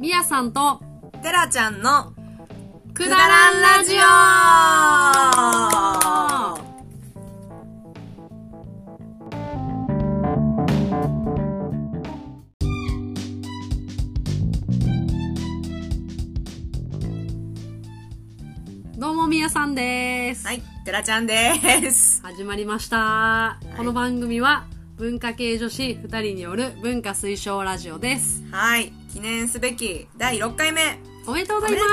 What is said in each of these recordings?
みやさんと、テラちゃんのくだらんラジオどうもみやさんです。はい、テラちゃんです。始まりました。この番組は、文化系女子2人による文化推奨ラジオです。はい、記念すべき第6回目。おめでとうございま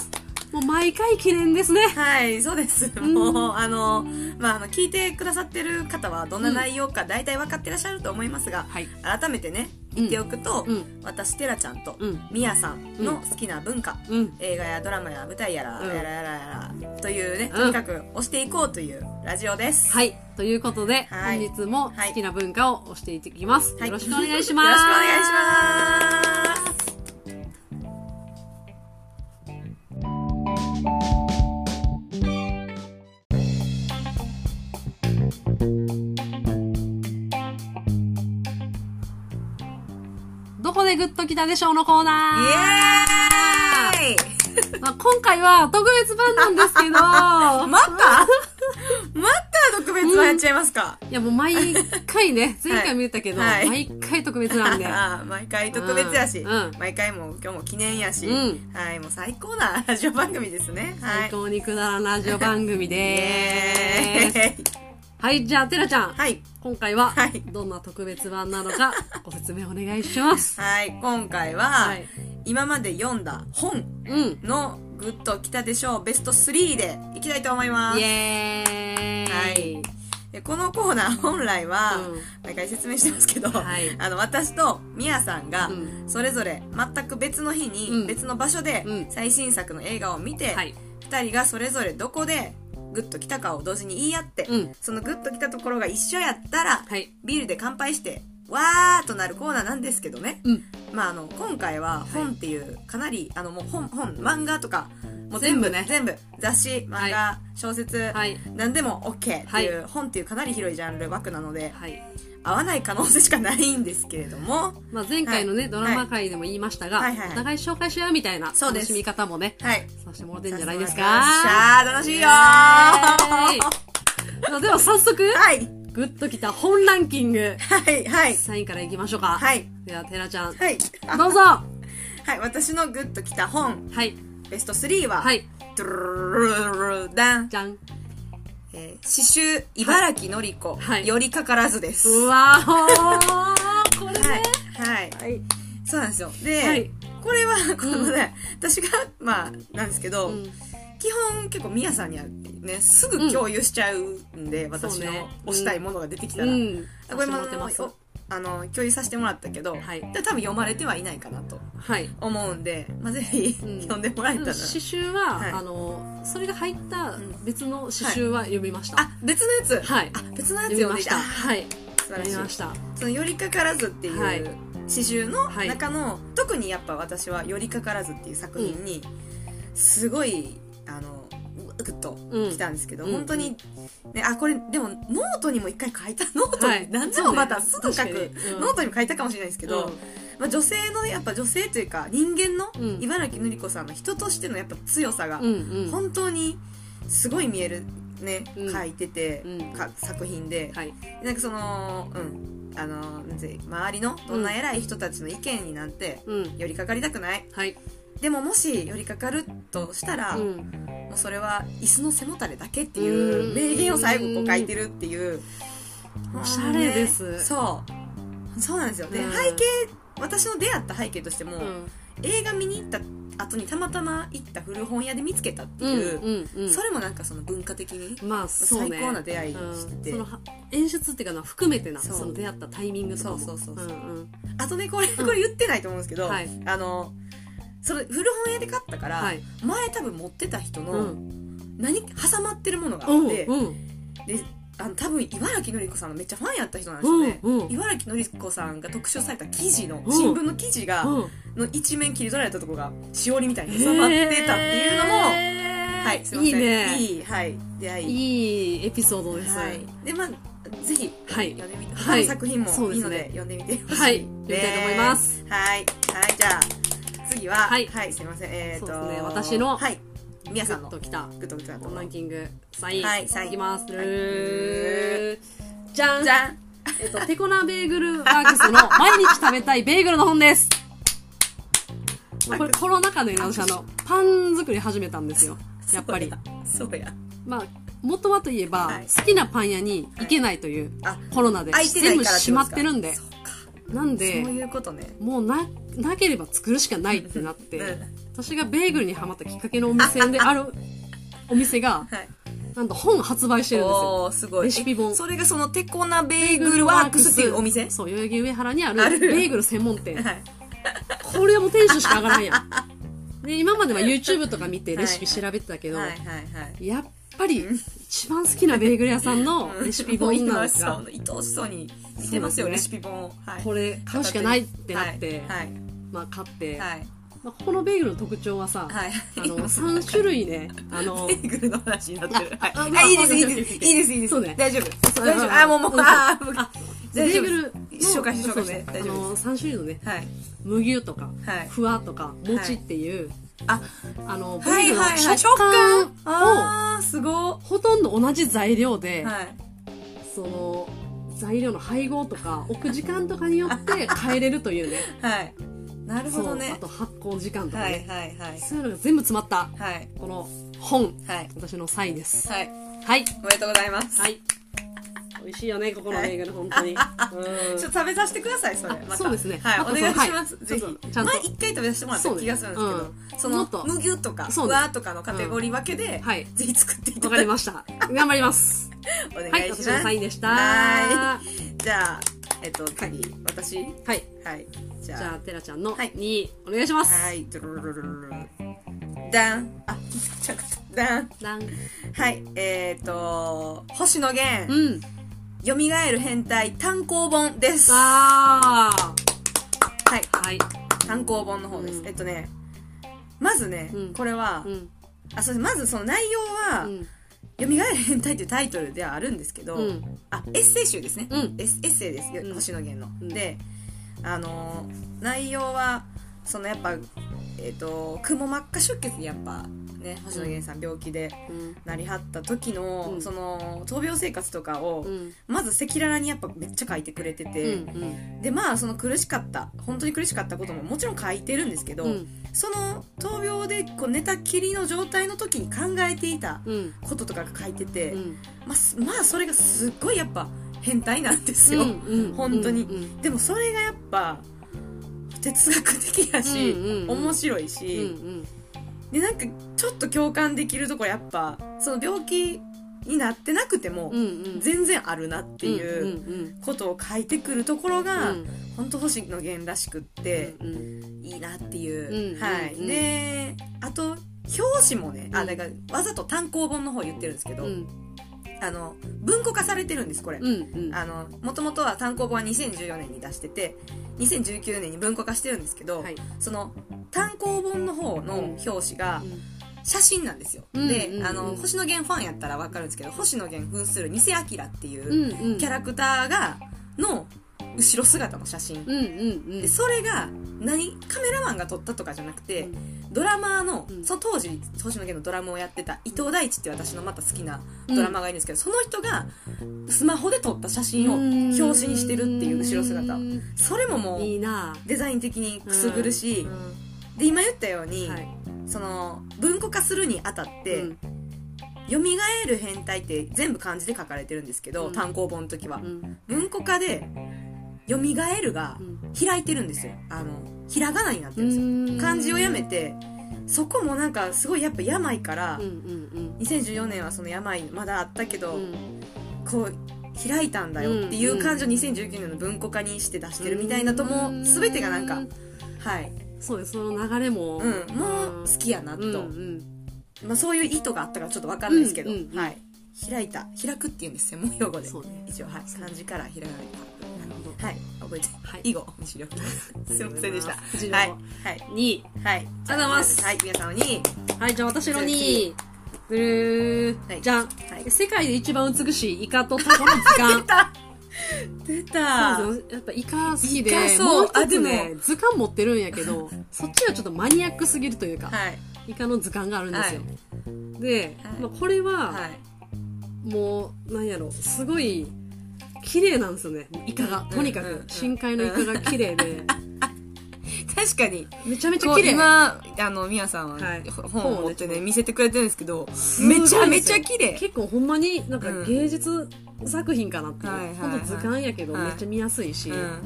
す。もう毎回記念ですね。はい、そうです。もう、あの、まあ、あの、聞いてくださってる方はどんな内容か大体分かってらっしゃると思いますが、はい。改めてね、言っておくと、うん私、テラちゃんとうん、ミヤさんの好きな文化、うん。映画やドラマや舞台やら、うんやらやらやら、というね、うんとにかく推していこうというラジオです。はい。ということで、はい本日も好きな文化を押していきます。はいよろしくお願いします。よろしくお願いします。こでグッときたでしょうのコーナー。イエーイ。まあ、今回は特別版なんですけど、また？また特別版やっちゃいますか、いやもう毎回ね、前回も言ったけど、はい。毎回特別なんで。ああ毎回特別やし、うんうん。毎回も今日も記念やし、うん。はい、もう最高なラジオ番組ですね。はい。最高にくだらんラジオ番組イでエす。はい、じゃあ、てらちゃん。はい。今回ははい、どんな特別版なのか、ご説明お願いします。はい、今回は、はい。今まで読んだ本うん。のグッときたでしょうベスト3でいきたいと思います。イエーイ。はいでこのコーナー本来は、うん毎回説明してますけど、はいあの私とミヤさんがうんそれぞれ全く別の日に、うん別の場所でうん最新作の映画を見て、はい。2人がそれぞれどこでグッときたかを同時に言い合って、うんそのグッときたところが一緒やったら、はい。ビールで乾杯してわーっとなるコーナーなんですけどね、うん。まあ、あの今回は本っていうかなりあのもう本本漫画とかもう全部全部ね全部雑誌漫画、は小説、はい。何でも OK っていう、は本っていうかなり広いジャンル枠なのではい。合わない可能性しかないんですけれども。まあ、前回のね、はい。ドラマ界でも言いましたが、はい。はいはいお互い紹介し合うみたいな楽しみ方もね、はい。させてもらってんじゃないですか。よっしゃー楽しいよー。では早速、はい。グッときた本ランキング、はいはい。3位からいきましょうか。はい。では、テラちゃん、はい。あどうぞ。はい私のグッときた本。はい。ベスト3は、はい。ドゥルルルルルダンじゃん。えー詩集茨城のり子、はい。よりかからずです。うわーこれね。はい。はい。はい。そうなんですよ。で、はい。これはこのね、私がまあなんですけど、うん。基本結構みやさんにはねすぐ共有しちゃうんで、私のそうね。推したいものが出てきたら、うん。これももらってます。おあの共有させてもらったけど、はい。で多分読まれてはいないかなとはい。思うんで、まあ、ぜひ、うん。読んでもらえたら。詩集は、はい。あの、それが入ったん。別の詩集は読みました。あ別のやつ、はい。あ別のやつ読みました。はい。素晴らしい。読みました。その「倚りかからず」ってはい。いう詩集のはい。中の、特にやっぱ私は「倚りかからず」っていう作品にすごいあのグッときたんですけど、うん。本当に、ね、あこれでもノートにも一回書いた ノートに、はい。何でもまたすぐ書く、確かに。うん。ノートにも書いたかもしれないですけど、うん。まあ、女性のねやっぱ女性というか人間のうん。茨木のり子さんの人としてのやっぱ強さが。本当にすごい見えるね、うん。書いてて、うん。か作品で、はい。なんかそのうん。あの周りのどんな偉い人たちの意見になってうん。寄りかかりたくない。はい。でももし寄りかかるとしたら、もうん。うそれは椅子の背もたれだけっていううん。名言を最後こう書いてるっていう。おしゃれです。ね。そう。そうなんですよ。で、うん。背景私の出会った背景としても、うん。映画見に行った後にたまたま行った古本屋で見つけたっていう、うんうんそれもなんかその文化的にまあそうね。最高な出会いして。てうん。そのは演出っていうかな含めてなそう。その出会ったタイミングとかも。そうそうそうそう。んん。あとねこれこれ言ってないと思うんですけど、はい。あのそれ古本屋で買ったから、はい。前多分持ってた人うのん。何挟まってるものがあうんって、うんであの多分茨城のり子さんのめっちゃファンやった人なんですよね、うんうん。茨城のり子さんが特集された記事のうん。新聞の記事が、うん。の一面切り取られたところがしおりみたいに挟まってたっていうのも、はいすいません。いいね。いいはい。出会い。いいエピソードです。はい。でまあぜひはい。読んでみて、はい。他の作品もいいので読んでみてほしいはい。読みたいと思います。はい。はいじゃあ次ははい。すいません。えっ、とそうですね。私のはい。みやさんの。ときた。グッときたと。ランキング。3位。はい。三位いきます。じゃんじゃん。えっと、テコナベーグルワークスの 毎日食べたいベーグルの本です。これコロナ禍でね、私あの、パン作り始めたんですよ。やっぱり。そうや。まあ、元はといえば、はい。好きなパン屋に行けないという、あコロナで全部閉まってるんで。なんでそう、いうことね。もうな、なければ作るしかないってなって、うん私がベーグルにハマったきっかけのお店である お店が、はい。なんと本発売してるんですよ。すごい。レシピ本。えそれがそのテコナベーグルワークスっていうお店？そう、代々木上原にあるベーグル専門店。はい。これはもうテンションしか上がらんやん。で、今までは YouTube とか見てレシピ調べてたけど、やっぱり一番好きなベーグル屋さんのレシピ本なんですが。愛おしそうに見てますよレシピ本を。はい。これ買うしかないってなって、はいまあ買って、はい。まあ、ここのベーグルの特徴はさ、はい。あの、3種類ね、あの ベ、ーグルの話になってる。はい。あまああいいです、いいあです、いいです、いいです。そうね。大丈夫。大丈夫。ああ、もう、もう、あー、あベーグルの紹介して紹介してそうね。あ大丈夫の、3種類のね、はい。麦とか、はい。ふわとか、もちっていう、あ、あの、ベはいーグルはいはい。の食感。を、あー、すごほとんど同じ材料で、はい。その材料の配合とか置く時間とかによって変えれるというね。はい。なるほどね。あ。と発酵時間とかはいね、はいはい。そういうのが全部詰まった。はい。この本はい。私の3位です。はい。はい。おめでとうございます。はい。美味しいよねここのベーグル本当に、うん。ちょっと食べさせてください、それ。あまた。そうですね。はい、お願いします。ぜひ。ちゃ。んと。前一回食べさせてもらった気がするんですけど、そうそのもっと、むぎゅとか、ふわとかのカテゴリー分けで、はい。ぜひ作っていたわかだきりました。頑張ります。お願いはいします。私の3位でした。ははじゃあ、えっと、次、私？いはい。じゃあ、じゃあテラちゃんのはい2位お願いします、はい。ドゥルルルルルルダン。あ、ちゃくダン。ダンはい。えっ、と、星野源、うん蘇る変態単行本です。はあい。ーはい単行本の方です。うんえっとね、まずね、うんこれは、うんあ、そうです。まずその内容は、うん蘇る変態っていうタイトルではあるんですけど、うんあ、エッセイ集ですね。うんエッセイですよ、うん星野源の。うんで、あのー内容は、そのやっぱ、えっ、と、くも膜下出血にやっぱ、ね、星野源さん病気でうん。なりはった時の、うん。その、闘病生活とかを、うん。まず赤裸々にやっぱめっちゃ書いてくれてうて、ん。で、まあ、その苦しかった、本当に苦しかったことももちろん書いてるんですけど、うん。その闘病でこう寝たきりの状態の時に考えていたうんこととかが書いてて、うん。まあす、まあそれがすっごいやっぱ変態なんですよ、うん本当に、うんでもそれがやっぱ哲学的やし、うんうんうん。面白いうんし、でなんかちょっと共感できるところやっぱその病気になってなくてもうんうん。全然あるなっていううんことを書いてくるところが、うん。本当星野源らしくって、うんいいなっていう、うんはい、うん。であと表紙もね、うんあだからわざと単行本の方言ってるんですけど、うんあの文庫化されてるんですこれ、もともとは単行本は2014年に出してて2019年に文庫化してるんですけど、はい。その単行本の方の表紙が写真なんですよ、うんで、あの星野源ファンやったら分かるんですけど星野源扮する偽アキラっていうキャラクターがの後ろ姿の写真、うんうんうん。でそれが何カメラマンが撮ったとかじゃなくて、ドラマーの、うん。その当時星野源のドラムをやってた伊藤大地って私のまた好きなドラマーがいるんですけど、その人がスマホで撮った写真を表紙にしてるっていう後ろ姿。うんそれももういいな。デザイン的にくすぐるし、うん。で今言ったように、はい。その文庫化するにあたって、うん。蘇る変態って全部漢字で書かれてるんですけど、うん。単行本の時は、うん。文庫化で蘇るがうん。開いてるんですよ。あのひらがなになってるんですよ。うん。漢字をやめてそこもなんかすごいやっぱ病から、うんうん2014年はその病まだあったけど、うん。こう開いたんだよっていう感じを2019年の文庫化にして出してるみたいなともう全てがなんかはい、そうです。その流れも。うん、もう好きやなと、うんうん。まあ、そういう意図があったからちょっと分かんないですけど、うんうんうんはい。開いた。開くっていうんです専門用語で。一応。はい。漢字からひらがなはい。覚えてはい。以後西良すいませんでした。はい。はい。2位はい。ありがとうございます。はい。皆さんに。はいじゃあ私の2位でるはいじゃん、はい。世界で一番美しいイカとタコの図鑑出た。出た。そうそう。やっぱイカ好きでイカそう。もう一つあでねも。図鑑持ってるんやけど そっちはちょっとマニアックすぎるというか、はい。イカの図鑑があるんですよ、で、はい。まあ、これは、はい。もうなんやろ。すごい綺麗なんですよね。イカが。とにかく。うん。うん。うん深海のイカが綺麗で。確かに。めちゃめちゃ綺麗。今あのみやさんははい。本を持ってね見せてくれてるんですけどめちゃめちゃ綺麗。結構ほんまになんかうん。芸術作品かなっていう、はいはいはい。ほんと図鑑やけどはい。めっちゃ見やすいし、うん。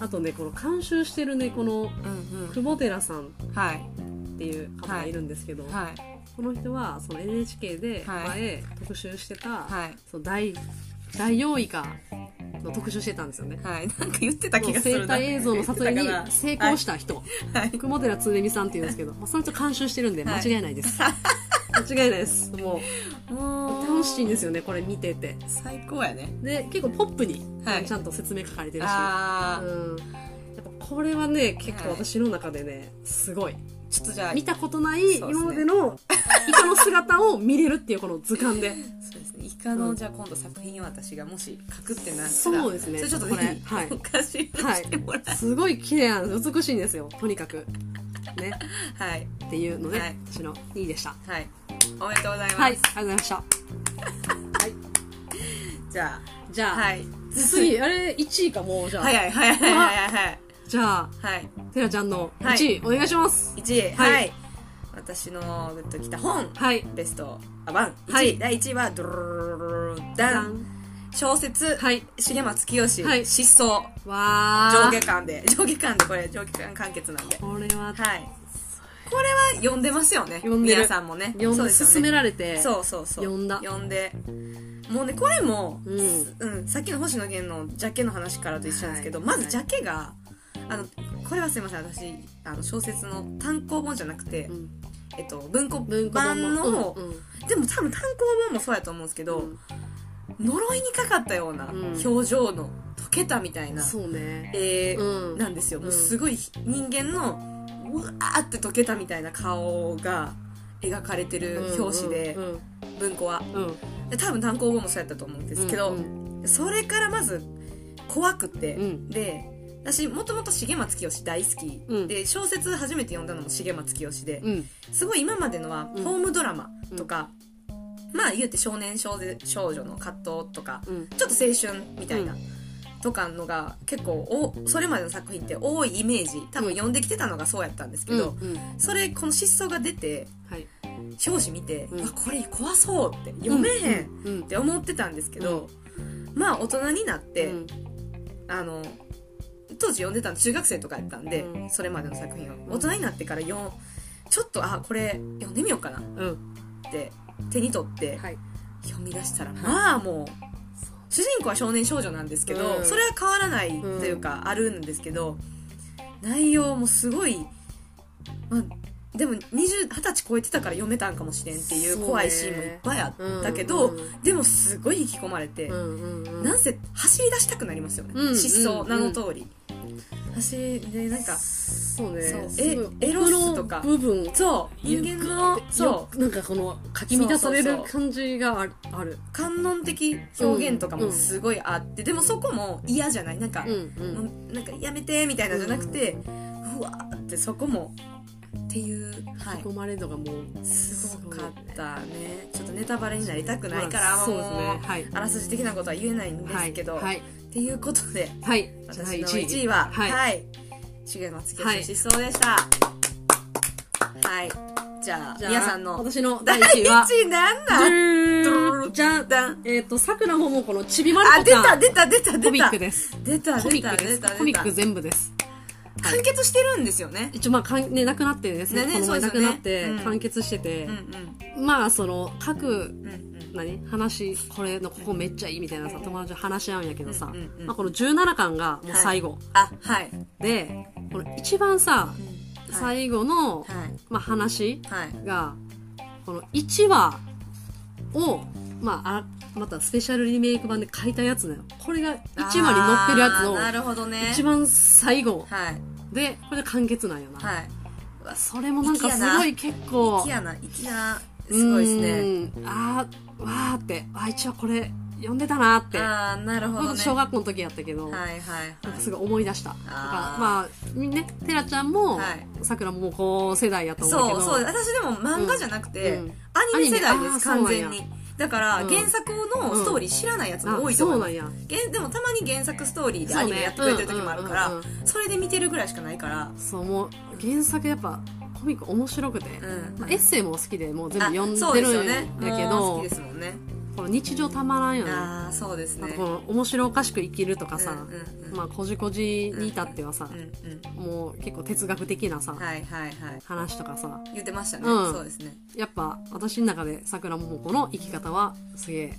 あとねこの監修してるねこのうん久保寺さんっていう方がいるんですけど、はい。この人はその NHK ではい。前特集してた、はい。その大大王イカの特集してたんですよね。はい。なんか言ってた気がする生態映像の撮影に成功した人、はい。久保寺つねみさんっていうんですけど、まあ、その人監修してるんで間違いないです、間違いないです。ももう。う楽しいんですよねこれ見てて。最高やね。で結構ポップに、はい。ちゃんと説明書かれてるし。あー。うん、やっぱこれはね結構私の中でねすごい。ちょっとじゃあ見たことない今までのイカの姿を見れるっていうこの図鑑で イカのじゃあ今度作品を私がもし書くってなったらそうですね。それちょっとこれはい。お貸ししてもらえすごい綺麗なんです美しいんですよ。とにかく。ね。はい。っていうので、はい。私の2位でした。はい。おめでとうございます、はい。ありがとうございました。じゃ じゃあ、あはい。次あれ1位かもうじゃあ、はいはいはいはいはいはいじゃあはい。てらちゃんのはい。1位、お願いします。1位。はい。はい、私のグッときた本はい。ベスト。あワン。1位、はい。第1位はドゥルルルルルルダン小説、はい重松清、はい失踪わー上下巻で上下巻でこれ上下巻完結なんでこれははいこれは読んでますよね読んでる皆さんもね読んでそうですよね勧められてそうそうそう読んだ読んでもうねこれも、うんうん、さっきの星野源のジャケの話からと一緒なんですけど、はいまずジャケがあのこれはすいません私あの小説の単行本じゃなくて、うんえっと、文庫文庫版本の、もうんうん。でも多分単行本もそうやと思うんですけど、うん。呪いにかかったようなうん。表情の溶けたみたいなそうね。絵うん。なんですよ、もううんすごい人間のうわーって溶けたみたいな顔が描かれてる表紙で、うん。文庫は。うん。多分単行本もそうやったと思うんですけど、うん。それからまず怖くて、うん。で私もともと重松清大好き、うん。で小説初めて読んだのも重松清で、うん。すごい今までのはうん。ホームドラマとか、まあ言うて少年少女少女の葛藤とかうん。ちょっと青春みたいな、うん。とかのが結構おそれまでの作品って多いイメージ多分読んできてたのがそうやったんですけど、うん。うん。それこの失踪が出てはい。表紙見て、うん。あこれ怖そうって読めへんっうん。て思ってたんですけど、まあ大人になって、うん。あの当時読んでたの中学生とかやったんで、うん。それまでの作品を。ん大人になってから読んちょっとあこれ読んでみようかな。っうん。て手に取ってはい。読み出したら、まあもう主人公は少年少女なんですけど、うん。それは変わらないというか、あるんですけど内容もすごい、まあ、でも20 20歳超えてたから読めたんかもしれんっていう怖いシーンもいっぱいあったけど、うんうんでもすごい引き込まれて、うんうんうん。なんせ走り出したくなりますよね、うん失踪、うん。名の通り。走りでなんかそうね。そうすごいエエロスとか。部分。そう。人間のそう。う。なんかこのかき乱される感じがある。ある観音的表現とかもすごいあって、でもそこも嫌じゃない？なんか、うんうん。なんかやめてみたいなのじゃなくて、うわーってそこもっていうはき込まれるのがもうすごかったね。ちょっとネタバレになりたくないから、まあそうですもね。はい。あらすじ的なことは言えないんですけど、はい。はいっていうことではい。私の1 1位。ははい。はい。重松清の失踪でした。はい、じゃあじゃあ皆さんの。私の第第1 1位は位なんなんじゃあダンえっとさくらももこのちびまる子ちゃんた出た出た出たコミックです出たコ出たミックです出た出たコミック全部です完結してるんですよね一応まあかんね亡くなってですねねねそうですよねくなってうん完結しててまあその各うんうん何？話これのここめっちゃいいみたいなさ友達と話し合うんやけどさ、まあ、この17巻がもう最後、あはい。でこの一番さ最後の、はい。まあ、話はい。がこの1話を、まあ、あまたスペシャルリメイク版で書いたやつだよ。これが1話に載ってるやつをあーなるほどね。一番最後。はい。でこれで完結なんよな、はい。それもなんかすごい結構。粋やな。粋な。すごいですね。うん。あーわーってあ一応これ読んでたなって。ああなるほどね。小学校の時やったけど、はいはいなんかすごい思い出した。だかまあみねテラちゃんもはいさくらももうこう世代やと思うけど。そうそう。私でも漫画じゃなくて、うん。アニメ世代です完全に。だから、うん。原作のストーリー知らないやつも多いあと思う。なんや。原でもたまに原作ストーリーでアニメやってくれてる時もあるから、うんうんうん。それで見てるぐらいしかないから。そうもう原作やっぱコミック面白くて、うん。まあエッセイも好きでもう全部あ読んでるんですよね。やけどもう好きですもんね。この日常たまらんよねああそうですね。この面白おかしく生きるとかさ、うんうんうん。まあこじこじに至ってはさう、んもう結構哲学的なさ、うんはいはいはい。話とかさ。言ってましたね、うん。そうですね。やっぱ私の中で桜桃子の生き方はすげえ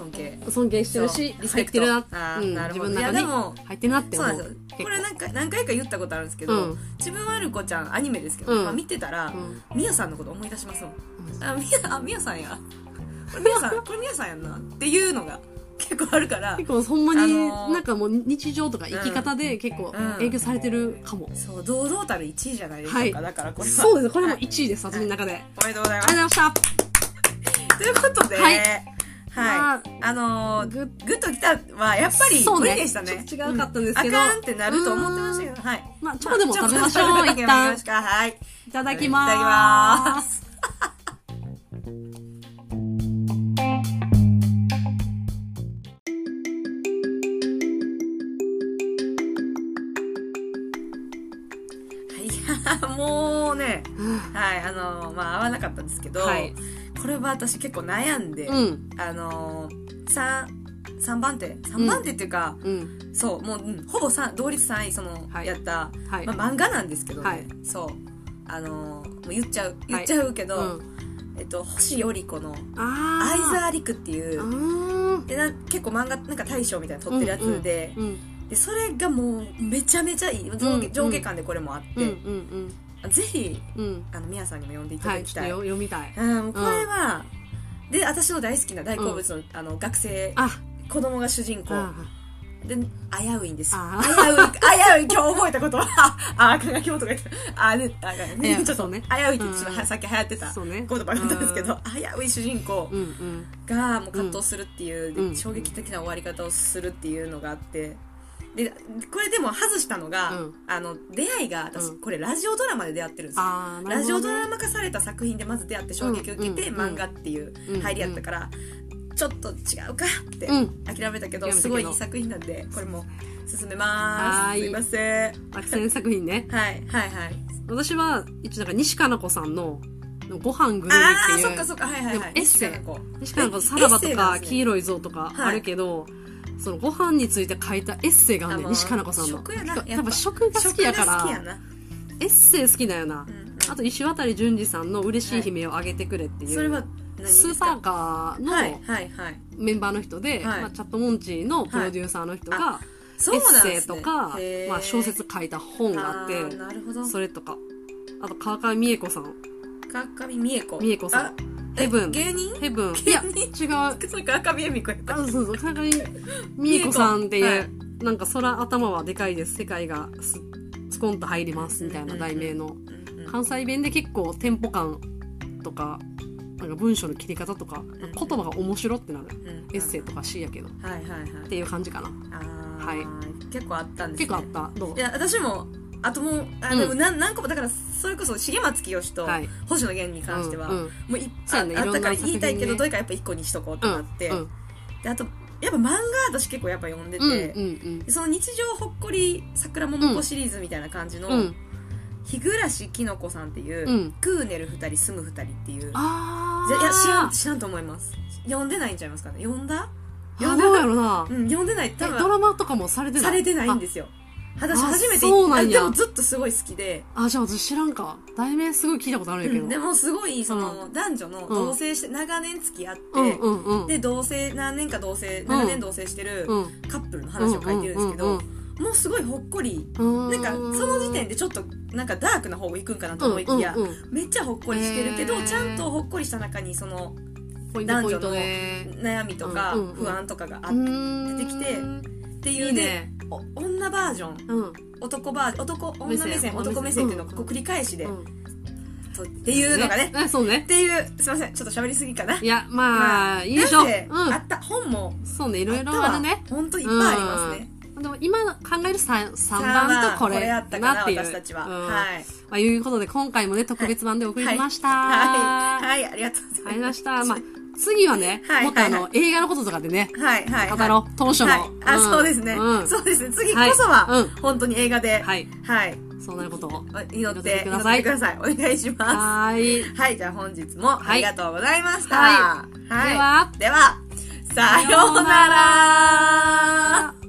尊敬。尊敬してるしそう。リスペクト入ってるな。あーうん、なるほど。自分の中に入ってるなって思う。そうこれなんか何回か言ったことあるんですけど、うん。自分はる子ちゃんアニメですけど、うん。まあ、見てたら、うん。みやさんのこと思い出しますもん。うん。あみやあみやさんや。これみやさんこれみやさんやんなっていうのが結構あるから。結構ほんまに、あのーなんかもう日常とか生き方で結構うん。影響されてるかも、そう堂々たる1位じゃないでしょうか、はい。だからこれはそうです。これもはい1位です私の中で、おめでとうございあます。りがとうございました。ということで、はいはい。あのー、グッときたはやっぱりそうね。無理でしたね。ちょっと違うかったんですけど。うあかんってなると思ってましたけどはい。まあチョコでも食べましょう、まあ一旦。はいいただきまーすい。ただきますもうねはいあのまあ合わなかったんですけど、はいこれは私結構悩んで、うん。あの三三番手？三番手っていうか、うん。そうもう、うんほぼ三同率3位その、はい。やった、はい。まあ、漫画なんですけどね、はい。そう。あのもう言っちゃう言っちゃうけど、うん。えっと、星より子のあー。相沢陸っていうでな結構漫画なんか大賞みたいなの撮ってるやつで,、うんでそれがもうめちゃめちゃいい上下,、うんうん上下感でこれもあって、うんうんぜひうん。うんあの宮さんにも読んでいただきたい、よ読みたい。うん、これは、で私の大好きな大好物の,、あの学生あ。子供が主人公。あで危ういんです。危うい危うい今日覚えたこと。は ああかがきもとか言ってあねあいねちょっとね危ういってちょっとうんさっき流行ってた言葉があったんですけど危うい主人公がもう葛藤するっていう、衝撃的な終わり方をするっていうのがあってでこれでも外したのが、うん。あの出会いが私、うん。これラジオドラマで出会ってるんですよ。ああなるラジオドラマ化された作品でまず出会って衝撃を受けて、うんうん漫画っていううん入りやったから、ちょっと違うかってうん。諦めたけど、すごいいい作品なんでこれも進めます。すいません。アクセン作品ね。はいはいはい。私は一応なんか西加奈子さんの「ご飯グルメ」っていう。そっかそっか。はいはいはい。エッセイ。西加奈子。さらばとエッセイなんですね。か黄色い像とかあるけど、そのご飯について書いたエッセイがあるね西加奈子さんの。食やな。やっぱやっぱ食が好きやからな。エッセイ好きだよな、うんうん。あと石渡淳二さんの「嬉しい悲鳴をあげてくれ」っていう、それは何ですか？スーパーカーのはいはいはい。メンバーの人で、はい。まあ、チャットモンチーのプロデューサーの人が、エッセイとか、まあ、小説書いた本があってーなるほど。それとか。あと川上美恵子さん。川上美恵子。美恵子さん。あヘブン芸人？ヘブンいや違う。それ川上恵美子やった。あそうそう川上美恵子さんっていう、はい。なんか空頭はでかいです。世界がススコンと入りますみたいな題名の。関西弁で結構テンポ感とかなんか文章の切り方とか言葉が面白ってなる。うんエッセイとか C やけど。っはいはいはい。ていう感じかな。はい。結構あったんですね。結構あった。どう？いや私もあともうあうん。でも何何個もだからそれこそ重松清とはい。星野源に関しては、うんうん。もういっそうやねああったから言いたいけどどれかやっぱ一個にしとこうってなって、うんであとやっぱ漫画私結構やっぱ読んでて、うんうんでその日常ほっこり桜桃子シリーズみたいな感じの、うん。うん日暮きのこさんっていう、うん。クーネル二人住む二人っていうあいや知らんあ知らんと思います。読んでないんちゃいますかね。読んだ？ーあどうやろな。うん読んでない。え多分ドラマとかもされてない？されてないんですよ私あ初めてそうなんや。あでもずっとすごい好きで、あじゃあ私知らんか。題名すごい聞いたことあるんやけどでもすごいその、男女の同棲して長年付き合って、うんうんうん。で同棲何年か同棲長年同棲してるうん。カップルの話を書いてるんですけど、うんうんもうすごいほっこり。うん。なんかその時点でちょっとなんかダークな方行くんかなと思いきや、うんうんうん。めっちゃほっこりしてるけど、ちゃんとほっこりした中にその男女ので悩みとかうんうんうん。不安とかがあっ出出てきてっていうね女バージョン。うん。男バージョン男女目線。男目線っていうのをうん。こう繰り返しで。っていうのがね。ね。そうね。っ。ていうすいません。ちょっと喋りすぎかな。いや、まあ、いいでしょ。う。あ。った本も。そうね、いいろいろあるね。本当いっぱいありますね。うん。でも今考える 3, 三さあ番とこれこれやったかなっていう。私たちは。うん。はい。まあ、いうことで今回もね、特別版でお送りしました。はい、はい、ありがとうございます。ありました。まあ、次はね、はいもっとあの、は映画のこととかでね、はい、はい。語ろう。当初の。はい。あ、んそうですねう。ん。そうですね。次こそは本当に映画で、はい。はい。そうなることを。祈って、祈ってく祈っださいてください。お願いしまはーい。す。はい、じゃあ本日もありがとうございました。はいはい。ではでは、さようなら